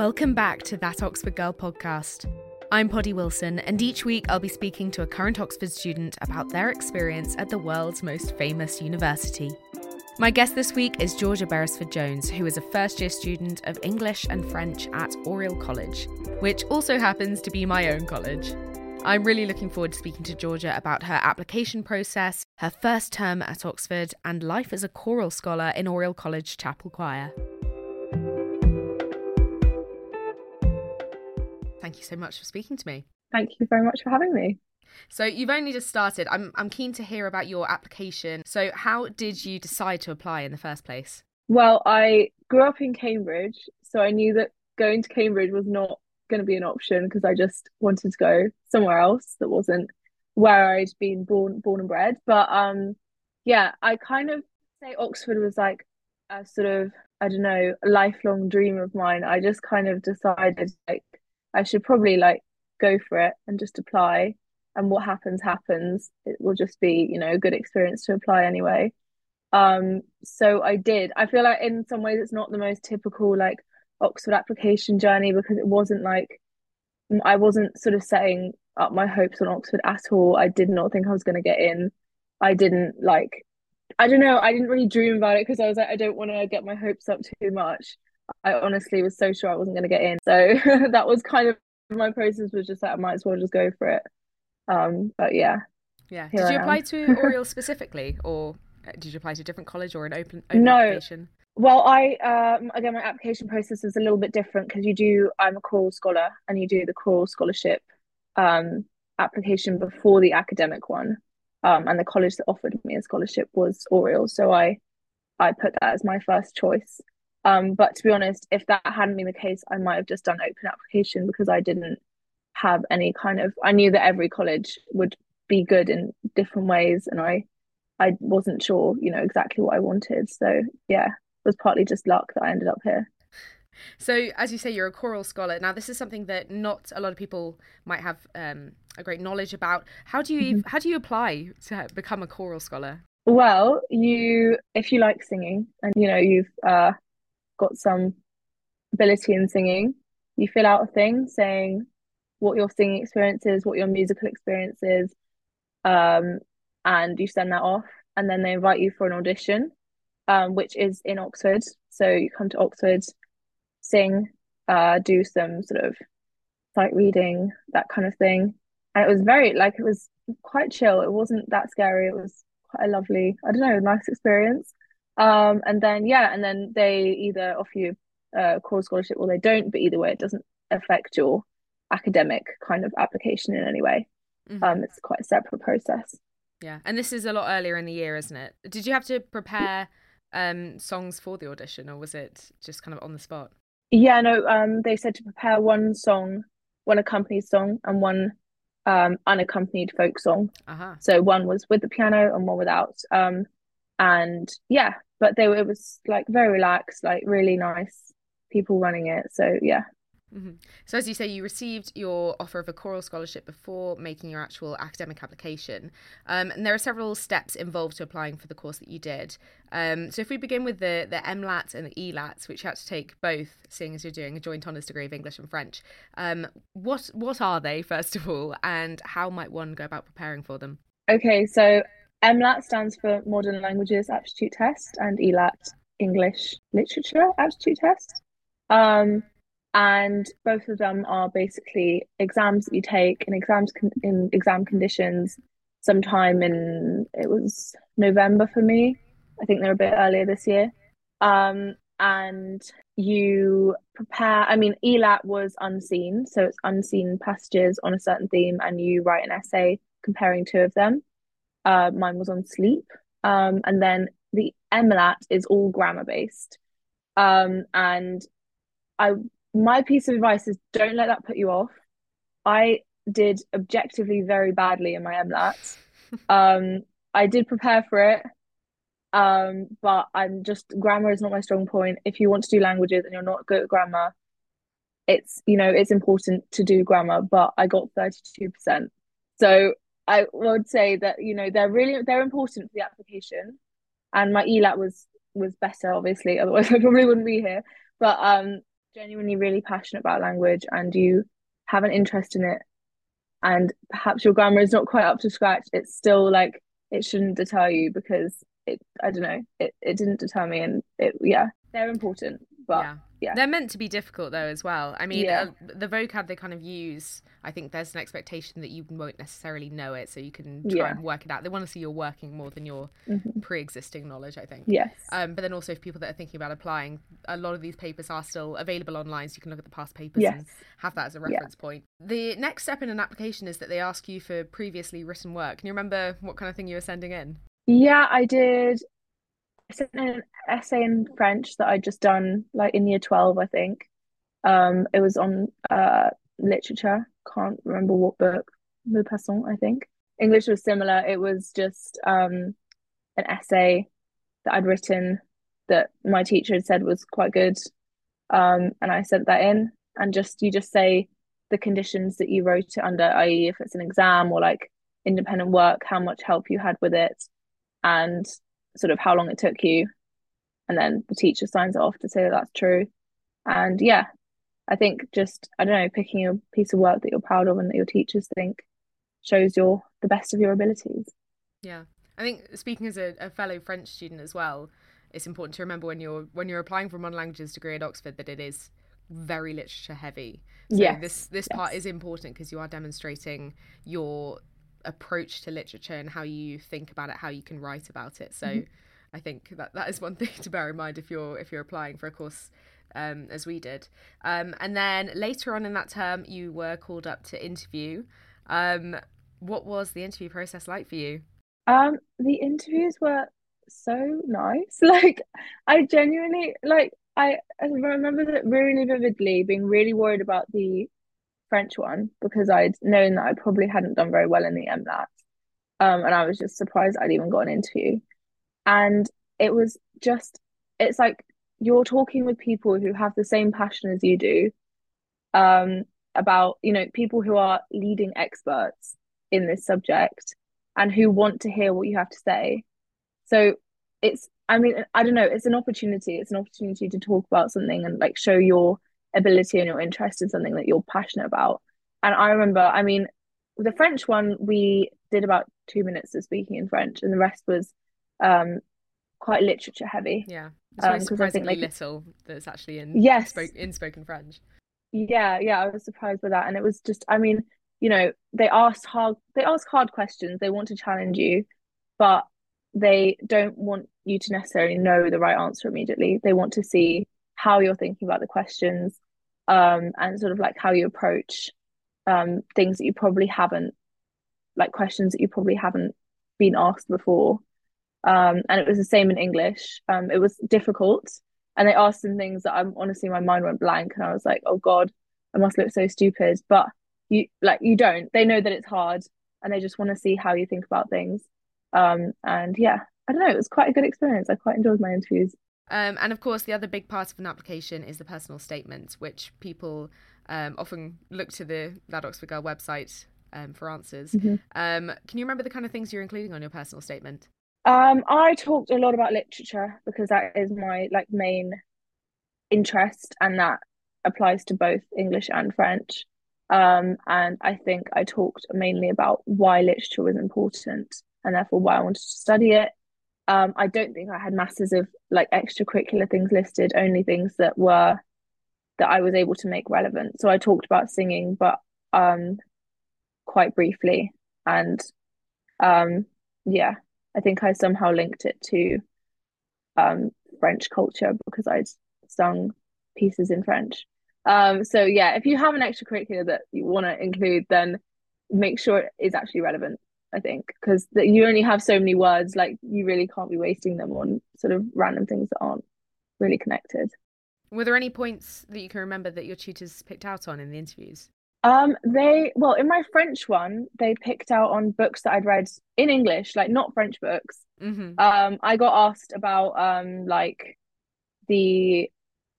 Welcome back to That Oxford Girl podcast. I'm Poddy Wilson, and each week I'll be speaking to a current Oxford student about their experience at the world's most famous university. My guest this week is Georgia Beresford Jones, who is a first year student of English and French at Oriel College, which also happens to be my own college. I'm really looking forward to speaking to Georgia about her application process, her first term at Oxford, and life as a choral scholar in Oriel College Chapel Choir. Thank you so much for speaking to me. Thank you very much for having me. So you've only just started. I'm I'm keen to hear about your application. So how did you decide to apply in the first place? Well, I grew up in Cambridge, so I knew that going to Cambridge was not going to be an option because I just wanted to go somewhere else that wasn't where I'd been born born and bred. But um yeah, I kind of say Oxford was like a sort of I don't know, a lifelong dream of mine. I just kind of decided like I should probably like go for it and just apply. And what happens, happens. It will just be, you know, a good experience to apply anyway. Um, so I did. I feel like in some ways it's not the most typical like Oxford application journey because it wasn't like I wasn't sort of setting up my hopes on Oxford at all. I did not think I was going to get in. I didn't like, I don't know, I didn't really dream about it because I was like, I don't want to get my hopes up too much. I honestly was so sure I wasn't going to get in. So that was kind of my process was just that I might as well just go for it. Um, but yeah. Yeah. Did you apply to Oriel specifically, or uh, did you apply to a different college or an open, open no. application? Well, I um, again, my application process is a little bit different because you do. I'm a choral scholar, and you do the choral scholarship um, application before the academic one. Um, and the college that offered me a scholarship was Oriel, so I I put that as my first choice. Um, but to be honest, if that hadn't been the case, I might have just done open application because I didn't have any kind of. I knew that every college would be good in different ways, and I, I wasn't sure, you know, exactly what I wanted. So yeah, it was partly just luck that I ended up here. So, as you say, you're a choral scholar. Now, this is something that not a lot of people might have um, a great knowledge about. How do you mm-hmm. how do you apply to become a choral scholar? Well, you if you like singing and you know you've uh, got some ability in singing, you fill out a thing saying what your singing experience is, what your musical experience is, um, and you send that off. And then they invite you for an audition, um, which is in Oxford. So you come to Oxford, sing, uh, do some sort of sight reading, that kind of thing. And it was very like it was quite chill. It wasn't that scary. It was quite a lovely, I don't know, nice experience. Um, and then yeah, and then they either offer you a choral scholarship or they don't, but either way, it doesn't affect your academic kind of application in any way. Mm-hmm. Um, it's quite a separate process. Yeah, and this is a lot earlier in the year, isn't it? Did you have to prepare um, songs for the audition, or was it just kind of on the spot? Yeah, no. Um, they said to prepare one song, one accompanied song, and one um unaccompanied folk song. Uh-huh. So one was with the piano and one without. Um, and yeah but they were it was like very relaxed like really nice people running it so yeah mm-hmm. So, as you say, you received your offer of a choral scholarship before making your actual academic application. Um, and there are several steps involved to applying for the course that you did. Um, so, if we begin with the, the MLAT and the ELATs, which you had to take both, seeing as you're doing a joint honours degree of English and French, um, what, what are they, first of all, and how might one go about preparing for them? Okay, so MLAT stands for Modern Languages Aptitude Test, and ELAT English Literature Aptitude Test. Um, and both of them are basically exams that you take in exams con- in exam conditions. Sometime in it was November for me. I think they're a bit earlier this year. Um, and you prepare. I mean, ELAT was unseen, so it's unseen passages on a certain theme, and you write an essay comparing two of them. Uh, mine was on sleep. Um, and then the MLAT is all grammar based. Um, and I my piece of advice is don't let that put you off. I did objectively very badly in my MLAT. um, I did prepare for it. Um, but I'm just grammar is not my strong point. If you want to do languages and you're not good at grammar, it's you know it's important to do grammar. But I got thirty two percent, so I would say that you know they're really they're important for the application, and my ELAT was was better obviously. Otherwise, I probably wouldn't be here. But um, genuinely really passionate about language and you have an interest in it and perhaps your grammar is not quite up to scratch, it's still like it shouldn't deter you because it I don't know, it, it didn't deter me and it yeah, they're important. But yeah. yeah. They're meant to be difficult though as well. I mean, yeah. uh, the vocab they kind of use, I think there's an expectation that you won't necessarily know it, so you can try yeah. and work it out. They want to see you're working more than your mm-hmm. pre-existing knowledge, I think. Yes. Um, but then also, if people that are thinking about applying, a lot of these papers are still available online, so you can look at the past papers yes. and have that as a reference yeah. point. The next step in an application is that they ask you for previously written work. Can you remember what kind of thing you were sending in? Yeah, I did I sent an essay in French that I'd just done like in year 12, I think. Um, it was on uh literature. Can't remember what book. Maupassant, I think. English was similar. It was just um an essay that I'd written that my teacher had said was quite good. Um, and I sent that in and just you just say the conditions that you wrote it under, i.e., if it's an exam or like independent work, how much help you had with it, and sort of how long it took you and then the teacher signs it off to say that that's true and yeah i think just i don't know picking a piece of work that you're proud of and that your teachers think shows your the best of your abilities yeah i think speaking as a, a fellow french student as well it's important to remember when you're when you're applying for a modern languages degree at oxford that it is very literature heavy so yes. this this yes. part is important because you are demonstrating your approach to literature and how you think about it, how you can write about it. So mm-hmm. I think that that is one thing to bear in mind if you're if you're applying for a course um, as we did. Um, and then later on in that term, you were called up to interview. Um, what was the interview process like for you? Um, the interviews were so nice. Like, I genuinely like. I, I remember that really vividly, being really worried about the French one because I'd known that I probably hadn't done very well in the MLAT. Um, and I was just surprised I'd even got an interview. And it was just, it's like you're talking with people who have the same passion as you do um, about, you know, people who are leading experts in this subject and who want to hear what you have to say. So it's, I mean, I don't know, it's an opportunity. It's an opportunity to talk about something and like show your ability and your interest in something that you're passionate about. And I remember, I mean, the French one, we did about two minutes of speaking in French, and the rest was um, quite literature heavy. Yeah, it's um, surprisingly think, like, little that's actually in yes spoke, in spoken French. Yeah, yeah, I was surprised by that, and it was just, I mean, you know, they ask hard, they ask hard questions. They want to challenge you, but they don't want you to necessarily know the right answer immediately. They want to see how you're thinking about the questions um, and sort of like how you approach um, things that you probably haven't like questions that you probably haven't been asked before um, and it was the same in english. Um, it was difficult. And they asked some things that i'm honestly my mind went blank. And i was like oh god i must look so stupid. But you like you don't. They know that it's hard and they just want to see how you think about things. Um, and yeah i don't know. It was quite a good experience. I quite enjoyed my interviews. Um, and of course, the other big part of an application is the personal statement, which people um, often look to the That Oxford Girl website um, for answers. Mm-hmm. Um, can you remember the kind of things you're including on your personal statement? Um, I talked a lot about literature because that is my like main interest, and that applies to both English and French. Um, and I think I talked mainly about why literature was important and therefore why I wanted to study it um, I don't think I had masses of like extracurricular things listed, only things that were that I was able to make relevant. So I talked about singing, but um, quite briefly, and um, yeah, I think I somehow linked it to um, French culture because I'd sung pieces in French. Um, so yeah, if you have an extracurricular that you want to include, then make sure it is actually relevant. I think, because you only have so many words, like you really can't be wasting them on sort of random things that aren't really connected. Were there any points that you can remember that your tutors picked out on in the interviews? Um, they well, in my French one, they picked out on books that I'd read in English, like not French books. Mm-hmm. Um, I got asked about um like the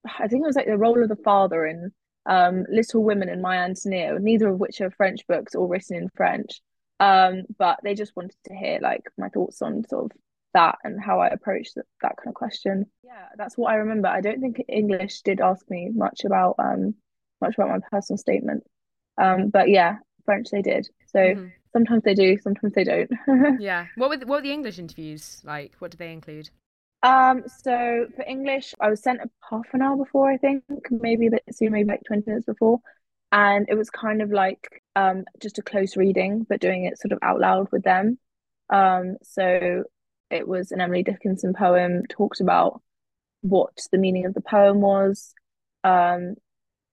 I think it was like the role of the father in um Little Women and My Antonia, neither of which are French books or written in French. Um, but they just wanted to hear like my thoughts on sort of that and how I approached that, that kind of question. Yeah, that's what I remember. I don't think English did ask me much about um much about my personal statement. Um, but yeah, French they did. So mm-hmm. sometimes they do, sometimes they don't. yeah. What were the, what were the English interviews like? What did they include? Um, so for English, I was sent a half an hour before, I think, maybe a bit soon, maybe like 20 minutes before. And it was kind of like um just a close reading, but doing it sort of out loud with them. Um, so it was an Emily Dickinson poem, talked about what the meaning of the poem was. Um,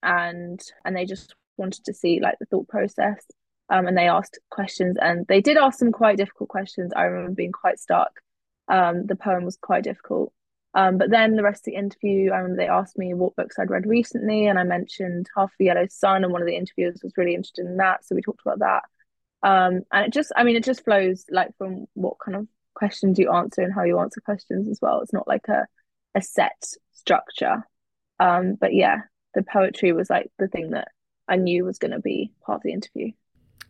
and and they just wanted to see like the thought process. Um, and they asked questions and they did ask some quite difficult questions. I remember being quite stuck um, the poem was quite difficult. Um, but then the rest of the interview, I remember they asked me what books I'd read recently, and I mentioned Half the Yellow Sun, and one of the interviewers was really interested in that, so we talked about that. Um, and it just, I mean, it just flows like from what kind of questions you answer and how you answer questions as well. It's not like a a set structure. Um, but yeah, the poetry was like the thing that I knew was going to be part of the interview.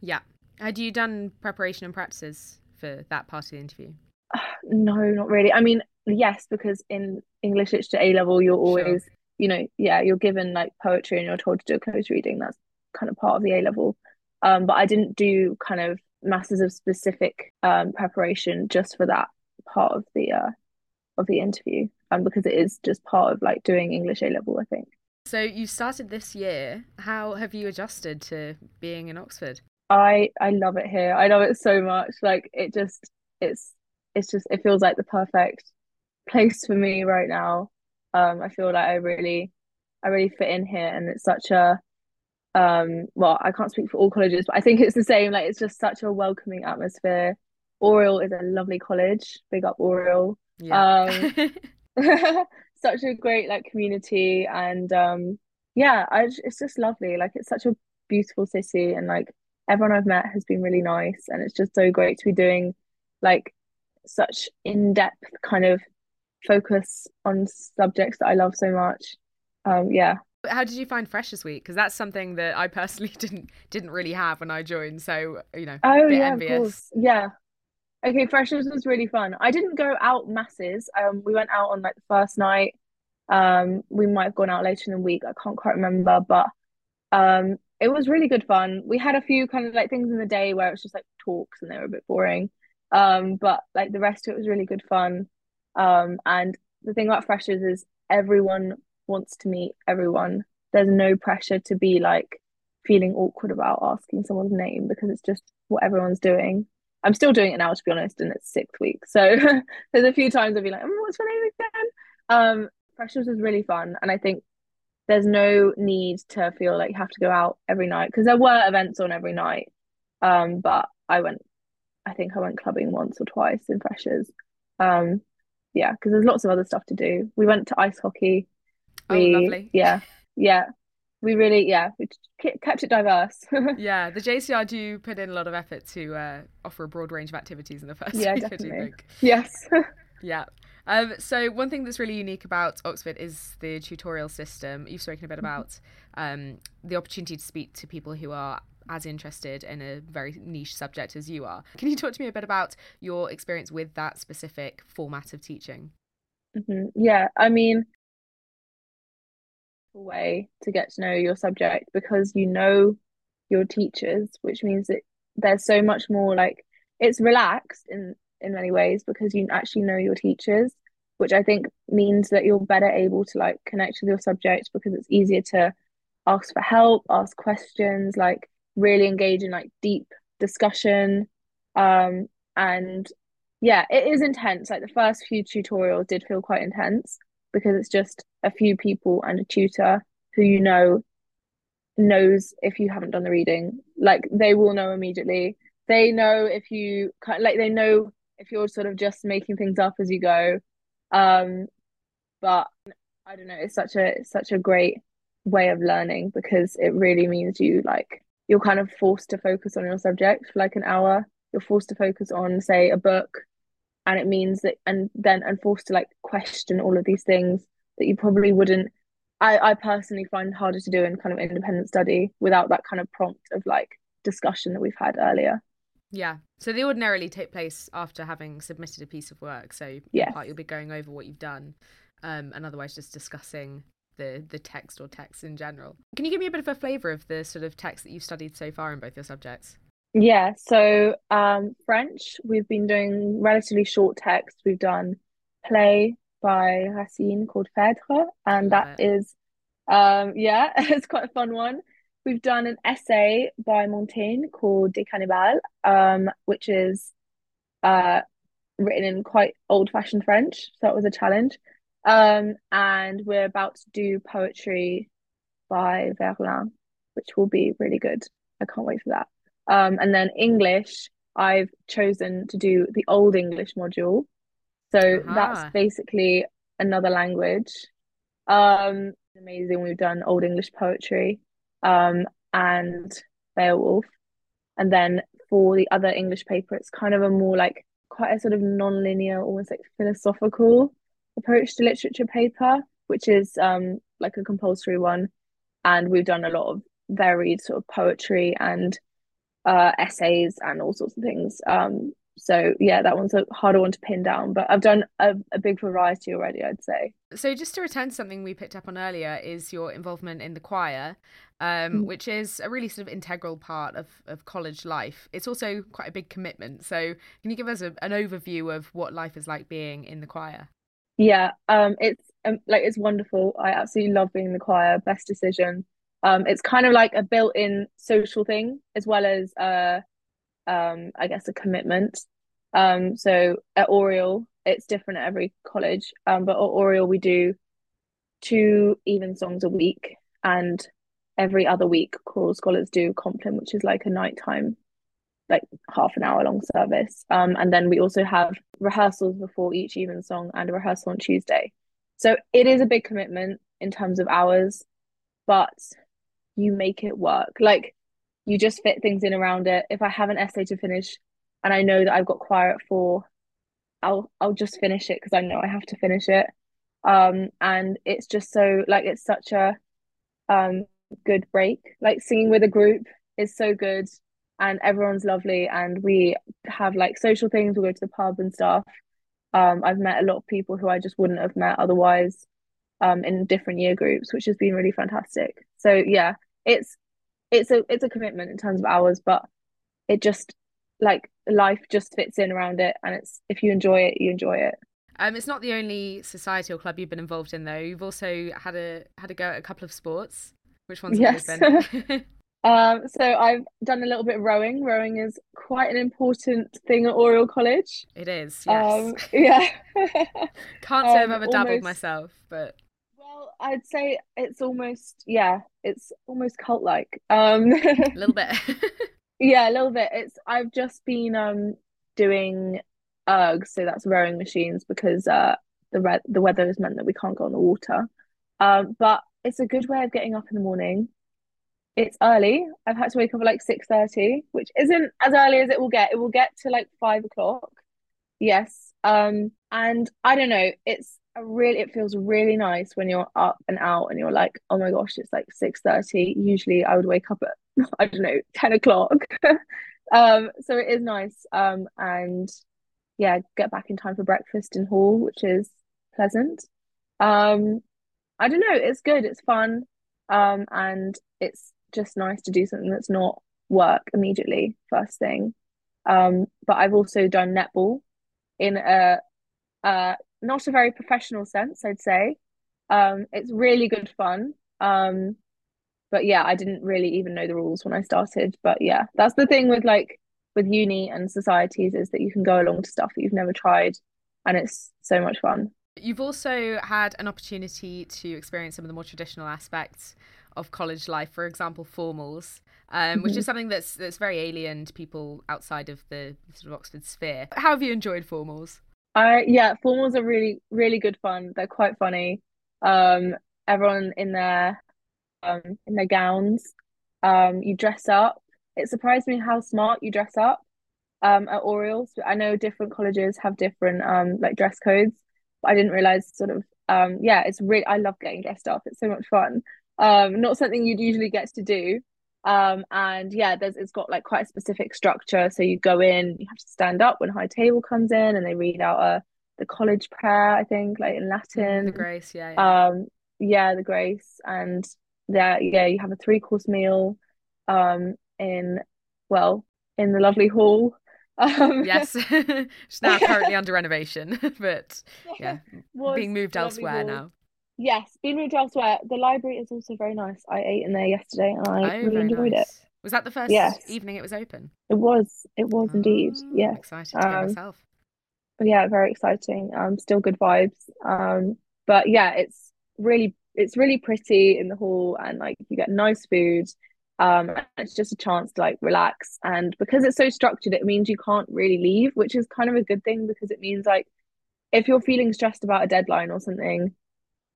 Yeah. Had you done preparation and practices for that part of the interview? no, not really. I mean, yes, because in English literature A level, you're always, sure. you know, yeah, you're given like poetry and you're told to do a close reading. That's kind of part of the A level. Um, but I didn't do kind of masses of specific um preparation just for that part of the uh of the interview. Um, because it is just part of like doing English A level, I think. So you started this year. How have you adjusted to being in Oxford? I I love it here. I love it so much. Like it just it's it's just it feels like the perfect place for me right now. Um, I feel like I really, I really fit in here, and it's such a, um, well, I can't speak for all colleges, but I think it's the same. Like it's just such a welcoming atmosphere. Oriel is a lovely college. Big up Oriel. Yeah. Um, such a great like community, and um, yeah, I it's just lovely. Like it's such a beautiful city, and like everyone I've met has been really nice, and it's just so great to be doing like such in-depth kind of focus on subjects that I love so much. Um, yeah. How did you find Freshers Week? Because that's something that I personally didn't didn't really have when I joined. So you know, oh yeah, envious. of course, yeah. Okay, Freshers was really fun. I didn't go out masses. Um, we went out on like the first night. Um, we might have gone out later in the week. I can't quite remember, but um, it was really good fun. We had a few kind of like things in the day where it was just like talks and they were a bit boring. Um, but like the rest of it was really good fun. Um, and the thing about freshers is everyone wants to meet everyone. There's no pressure to be like feeling awkward about asking someone's name because it's just what everyone's doing. I'm still doing it now, to be honest, and it's sixth week. So there's a few times I'll be like, oh, what's your name again? Um, freshers was really fun. And I think there's no need to feel like you have to go out every night because there were events on every night. Um, but I went I think I went clubbing once or twice in freshers. Um, yeah, because there's lots of other stuff to do. We went to ice hockey. Oh, we, oh, lovely. Yeah, yeah. We really, yeah, we kept it diverse. yeah, the JCR do put in a lot of effort to uh, offer a broad range of activities in the first yeah, definitely. Yes. yeah. Um, so one thing that's really unique about Oxford is the tutorial system. You've spoken a bit mm-hmm. about um, the opportunity to speak to people who are as interested in a very niche subject as you are. Can you talk to me a bit about your experience with that specific format of teaching? Mm-hmm. Yeah, I mean, way to get to know your subject because you know your teachers, which means that there's so much more like it's relaxed in in many ways because you actually know your teachers, which I think means that you're better able to like connect with your subject because it's easier to ask for help, ask questions, like really engage in like deep discussion. Um and yeah it is intense. Like the first few tutorials did feel quite intense because it's just a few people and a tutor who you know knows if you haven't done the reading. Like they will know immediately. They know if you like they know if you're sort of just making things up as you go. Um but i don't know it's such a it's such a great way of learning because it really means you like you're kind of forced to focus on your subject for like an hour. You're forced to focus on say a book and it means that and then and forced to like question all of these things that you probably wouldn't I, I personally find harder to do in kind of independent study without that kind of prompt of like discussion that we've had earlier Yeah. So they ordinarily take place after having submitted a piece of work. So yes. part you'll be going over what you've done, um, and otherwise just discussing the the text or texts in general. Can you give me a bit of a flavour of the sort of text that you've studied so far in both your subjects? Yeah, so um, French, we've been doing relatively short text. We've done play by Racine called Phèdre, and that is, um, yeah, it's quite a fun one. We've done an essay by Montaigne called Des Cannibales, um, which is uh, written in quite old-fashioned French, so that was a challenge. Um, and we're about to do poetry by Verlaine, which will be really good. I can't wait for that. Um, and then English, I've chosen to do the Old English module. So uh-huh. that's basically another language. Um, amazing. We've done Old English poetry um, and Beowulf. And then for the other English paper, it's kind of a more like quite a sort of non-linear, almost like philosophical approach to literature paper, which is um, like a compulsory one. And we've done a lot of varied sort of poetry and uh, essays and all sorts of things. Um, so yeah, that one's a harder one to pin down, but I've done a, a big variety already, I'd say. So just to return to something we picked up on earlier is your involvement in the choir, um, mm. which is a really sort of integral part of, of college life. It's also quite a big commitment. So can you give us a, an overview of what life is like being in the choir? Yeah, um, it's um, like it's wonderful. I absolutely love being in the choir. Best decision. Um, it's kind of like a built-in social thing as well as uh, um, I guess a commitment. Um, so at Oriel, it's different at every college. Um, but at Oriel, we do two evensongs a week, and every other week, choral scholars do Compline, which is like a nighttime, like half an hour long service. Um, and then we also have rehearsals before each evensong and a rehearsal on Tuesday. So it is a big commitment in terms of hours, but you make it work. Like you just fit things in around it. If I have an essay to finish and I know that I've got choir at four, I'll I'll just finish it because I know I have to finish it. Um, and it's just so like it's such a um good break. Like singing with a group is so good and everyone's lovely and we have like social things, we'll go to the pub and stuff. Um, I've met a lot of people who I just wouldn't have met otherwise um in different year groups, which has been really fantastic. So yeah, it's it's a it's a commitment in terms of hours, but it just like life just fits in around it, and it's if you enjoy it, you enjoy it. Um, it's not the only society or club you've been involved in, though. You've also had a had a go at a couple of sports. Which ones yes. um, so I've done a little bit of rowing. Rowing is quite an important thing at Oriel College. It is. Yes. Um, yeah. Can't say I've um, ever dabbled myself, but I'd say it's almost yeah, it's almost cult like. Um a little bit. yeah, a little bit. It's I've just been um doing ergs, so that's rowing machines because uh the red the weather has meant that we can't go on the water. Um but it's a good way of getting up in the morning. It's early. I've had to wake up at like six thirty, which isn't as early as it will get. It will get to like five o'clock. Yes. Um, and I don't know, it's a really it feels really nice when you're up and out and you're like, oh my gosh, it's like 6 30. Usually I would wake up at I don't know, 10 o'clock. um, so it is nice. Um, and yeah, get back in time for breakfast in hall, which is pleasant. Um, I don't know, it's good, it's fun. Um, and it's just nice to do something that's not work immediately, first thing. Um, but I've also done netball in a, a not a very professional sense, I'd say. Um, it's really good fun. Um, but yeah, I didn't really even know the rules when I started. But yeah, that's the thing with like with uni and societies is that you can go along to stuff that you've never tried, and it's so much fun. You've also had an opportunity to experience some of the more traditional aspects of college life, for example, formals, um, mm-hmm. which is something that's that's very alien to people outside of the sort of Oxford sphere. How have you enjoyed formals? I yeah, formals are really really good fun. They're quite funny. Um, everyone in their um in their gowns. Um, you dress up. It surprised me how smart you dress up. Um, at Oriel's, I know different colleges have different um like dress codes, but I didn't realize sort of um yeah, it's really I love getting dressed up. It's so much fun. Um, not something you'd usually get to do. Um, and yeah, there's it's got like quite a specific structure. So you go in, you have to stand up when high table comes in, and they read out a uh, the college prayer, I think, like in Latin. The grace, yeah, yeah. Um, yeah, the grace, and yeah, yeah, you have a three course meal, um, in well, in the lovely hall. Um, yes, it's now currently under renovation, but yeah, being moved elsewhere hall. now. Yes, being moved elsewhere. The library is also very nice. I ate in there yesterday and I oh, really enjoyed nice. it. Was that the first yes. evening it was open? It was. It was oh, indeed. Yeah. Excited to um, myself. Yeah, very exciting. Um, still good vibes. Um, but yeah, it's really it's really pretty in the hall and like you get nice food. Um, it's just a chance to like relax and because it's so structured, it means you can't really leave, which is kind of a good thing because it means like if you're feeling stressed about a deadline or something,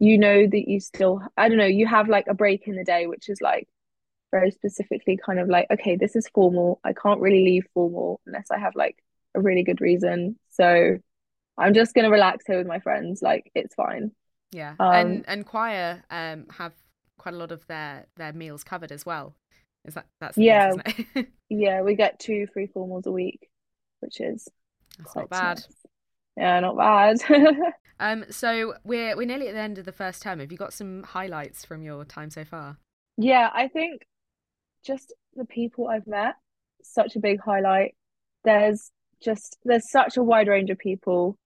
you know that you still I don't know, you have like a break in the day, which is like very specifically kind of like, okay, this is formal. I can't really leave formal unless I have like a really good reason. So I'm just gonna relax here with my friends. Like it's fine. Yeah, um, and and choir um have quite a lot of their their meals covered as well. Is that that's yeah yeah we get two free formals a week, which is that's not bad. Nice. Yeah, not bad. um, so we're we're nearly at the end of the first term. Have you got some highlights from your time so far? Yeah, I think just the people I've met, such a big highlight. There's just there's such a wide range of people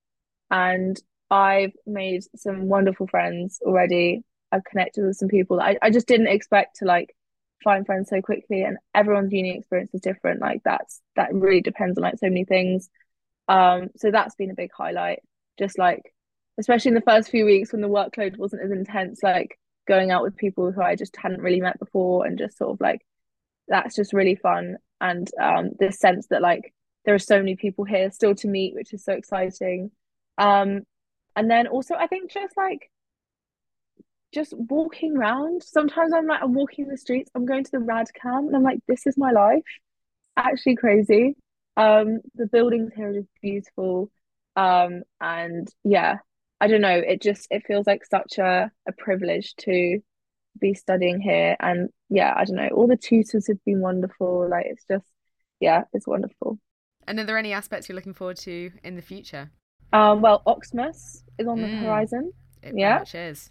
and I've made some wonderful friends already. I've connected with some people that I, I just didn't expect to like find friends so quickly and everyone's uni experience is different. Like that's that really depends on like so many things. Um so that's been a big highlight. Just like especially in the first few weeks when the workload wasn't as intense, like going out with people who I just hadn't really met before and just sort of like that's just really fun. And um this sense that like there are so many people here still to meet, which is so exciting. Um, and then also I think just like just walking around. Sometimes I'm like I'm walking the streets, I'm going to the Rad Cam and I'm like, this is my life. Actually crazy. Um, the buildings here are just beautiful. Um, and yeah, I don't know, it just it feels like such a, a privilege to be studying here. And yeah, I don't know, all the tutors have been wonderful. Like it's just yeah, it's wonderful. And are there any aspects you're looking forward to in the future? Um, well, Oxmas is on the mm, horizon. It yeah, much is.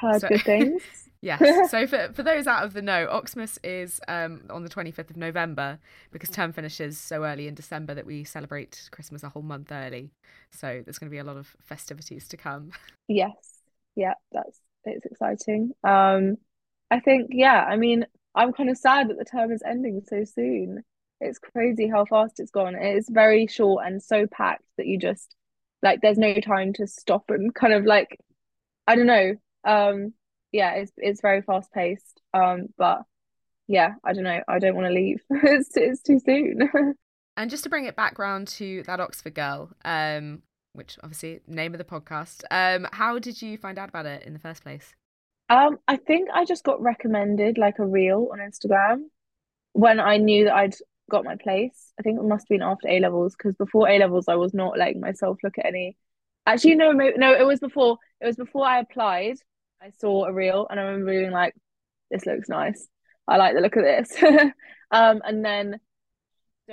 Heard so, good things. Yes. So for, for those out of the know, Oxmas is um, on the 25th of November because term finishes so early in December that we celebrate Christmas a whole month early. So there's going to be a lot of festivities to come. Yes. Yeah, that's it's exciting. Um, I think yeah. I mean, I'm kind of sad that the term is ending so soon. It's crazy how fast it's gone. It's very short and so packed that you just like there's no time to stop and kind of like I don't know. Um yeah, it's it's very fast paced. Um but yeah, I don't know. I don't want to leave. it's it's too soon. and just to bring it back round to that Oxford girl, um, which obviously name of the podcast. Um, how did you find out about it in the first place? Um, I think I just got recommended like a reel on Instagram when I knew that I'd got my place. I think it must have been after A levels because before A levels I was not letting myself look at any. Actually, no, no, it was before. It was before I applied. I saw a reel and I remember being like, "This looks nice. I like the look of this." um, and then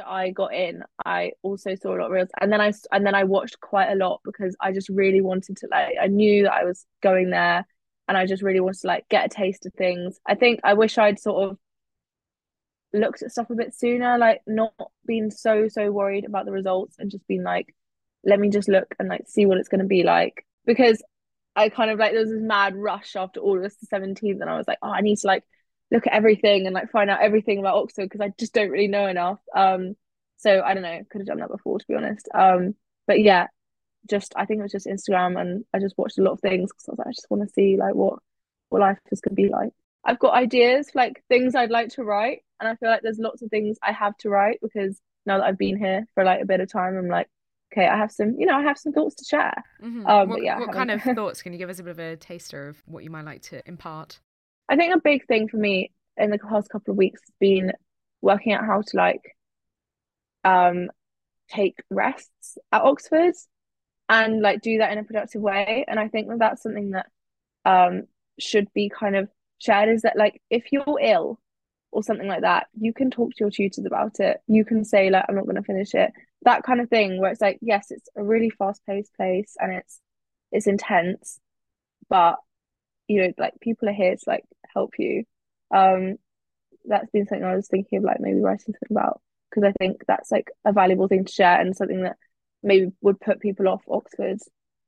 I got in, I also saw a lot of reels, and then I and then I watched quite a lot because I just really wanted to like. I knew that I was going there, and I just really wanted to like get a taste of things. I think I wish I'd sort of looked at stuff a bit sooner, like not being so so worried about the results and just being like, let me just look and like see what it's going to be like because I kind of like there was this mad rush after August the seventeenth, and I was like, oh, I need to like look at everything and like find out everything about Oxford because I just don't really know enough. Um, so I don't know, could have done that before to be honest. Um, but yeah, just I think it was just Instagram, and I just watched a lot of things because I was like, I just want to see like what what life is going to be like. I've got ideas for like things I'd like to write, and I feel like there's lots of things I have to write because now that I've been here for like a bit of time, I'm like, okay, I have some, you know, I have some thoughts to share. Mm-hmm. Um, what, yeah, what kind of thoughts can you give us a bit of a taster of what you might like to impart? I think a big thing for me in the past couple of weeks has been working out how to like um take rests at Oxford and like do that in a productive way. And I think that that's something that um should be kind of shared is that like if you're ill or something like that, you can talk to your tutors about it. You can say like I'm not going to finish it. That kind of thing where it's like yes, it's a really fast-paced place and it's it's intense, but you know like people are here to like help you. Um that's been something I was thinking of like maybe writing something about because I think that's like a valuable thing to share and something that maybe would put people off Oxford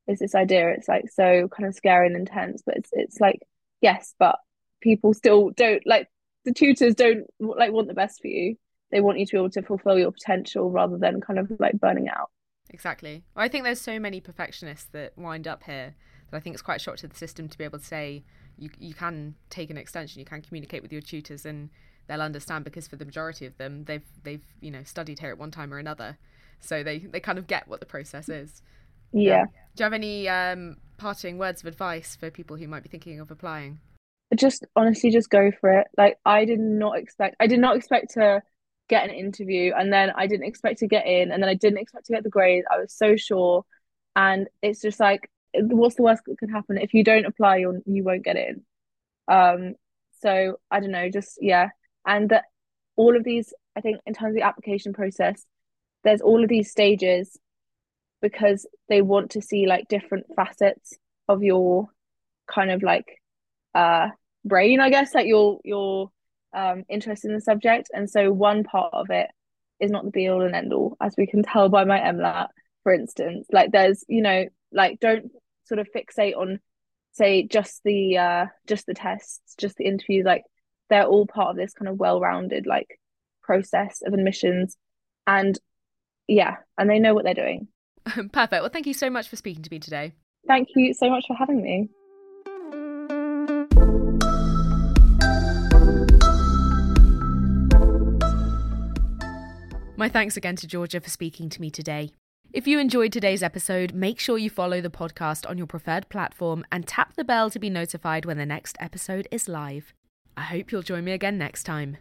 is this idea it's like so kind of scary and intense but it's it's like yes but people still don't like the tutors don't like want the best for you. They want you to be able to fulfill your potential rather than kind of like burning out. Exactly. I think there's so many perfectionists that wind up here that i think it's quite a shock to the system to be able to say you you can take an extension you can communicate with your tutors and they'll understand because for the majority of them they've they've you know studied here at one time or another. So they they kind of get what the process is. Yeah, do you have any um, parting words of advice for people who might be thinking of applying? Just honestly, just go for it. Like I did not expect, I did not expect to get an interview, and then I didn't expect to get in, and then I didn't expect to get the grade. I was so sure, and it's just like, what's the worst that could happen if you don't apply? You you won't get in. Um, so I don't know, just yeah, and that all of these, I think, in terms of the application process, there's all of these stages because they want to see like different facets of your kind of like uh brain i guess like your your um interest in the subject and so one part of it is not the be all and end all as we can tell by my mlat for instance like there's you know like don't sort of fixate on say just the uh just the tests just the interviews like they're all part of this kind of well-rounded like process of admissions and yeah and they know what they're doing Perfect. Well, thank you so much for speaking to me today. Thank you so much for having me. My thanks again to Georgia for speaking to me today. If you enjoyed today's episode, make sure you follow the podcast on your preferred platform and tap the bell to be notified when the next episode is live. I hope you'll join me again next time.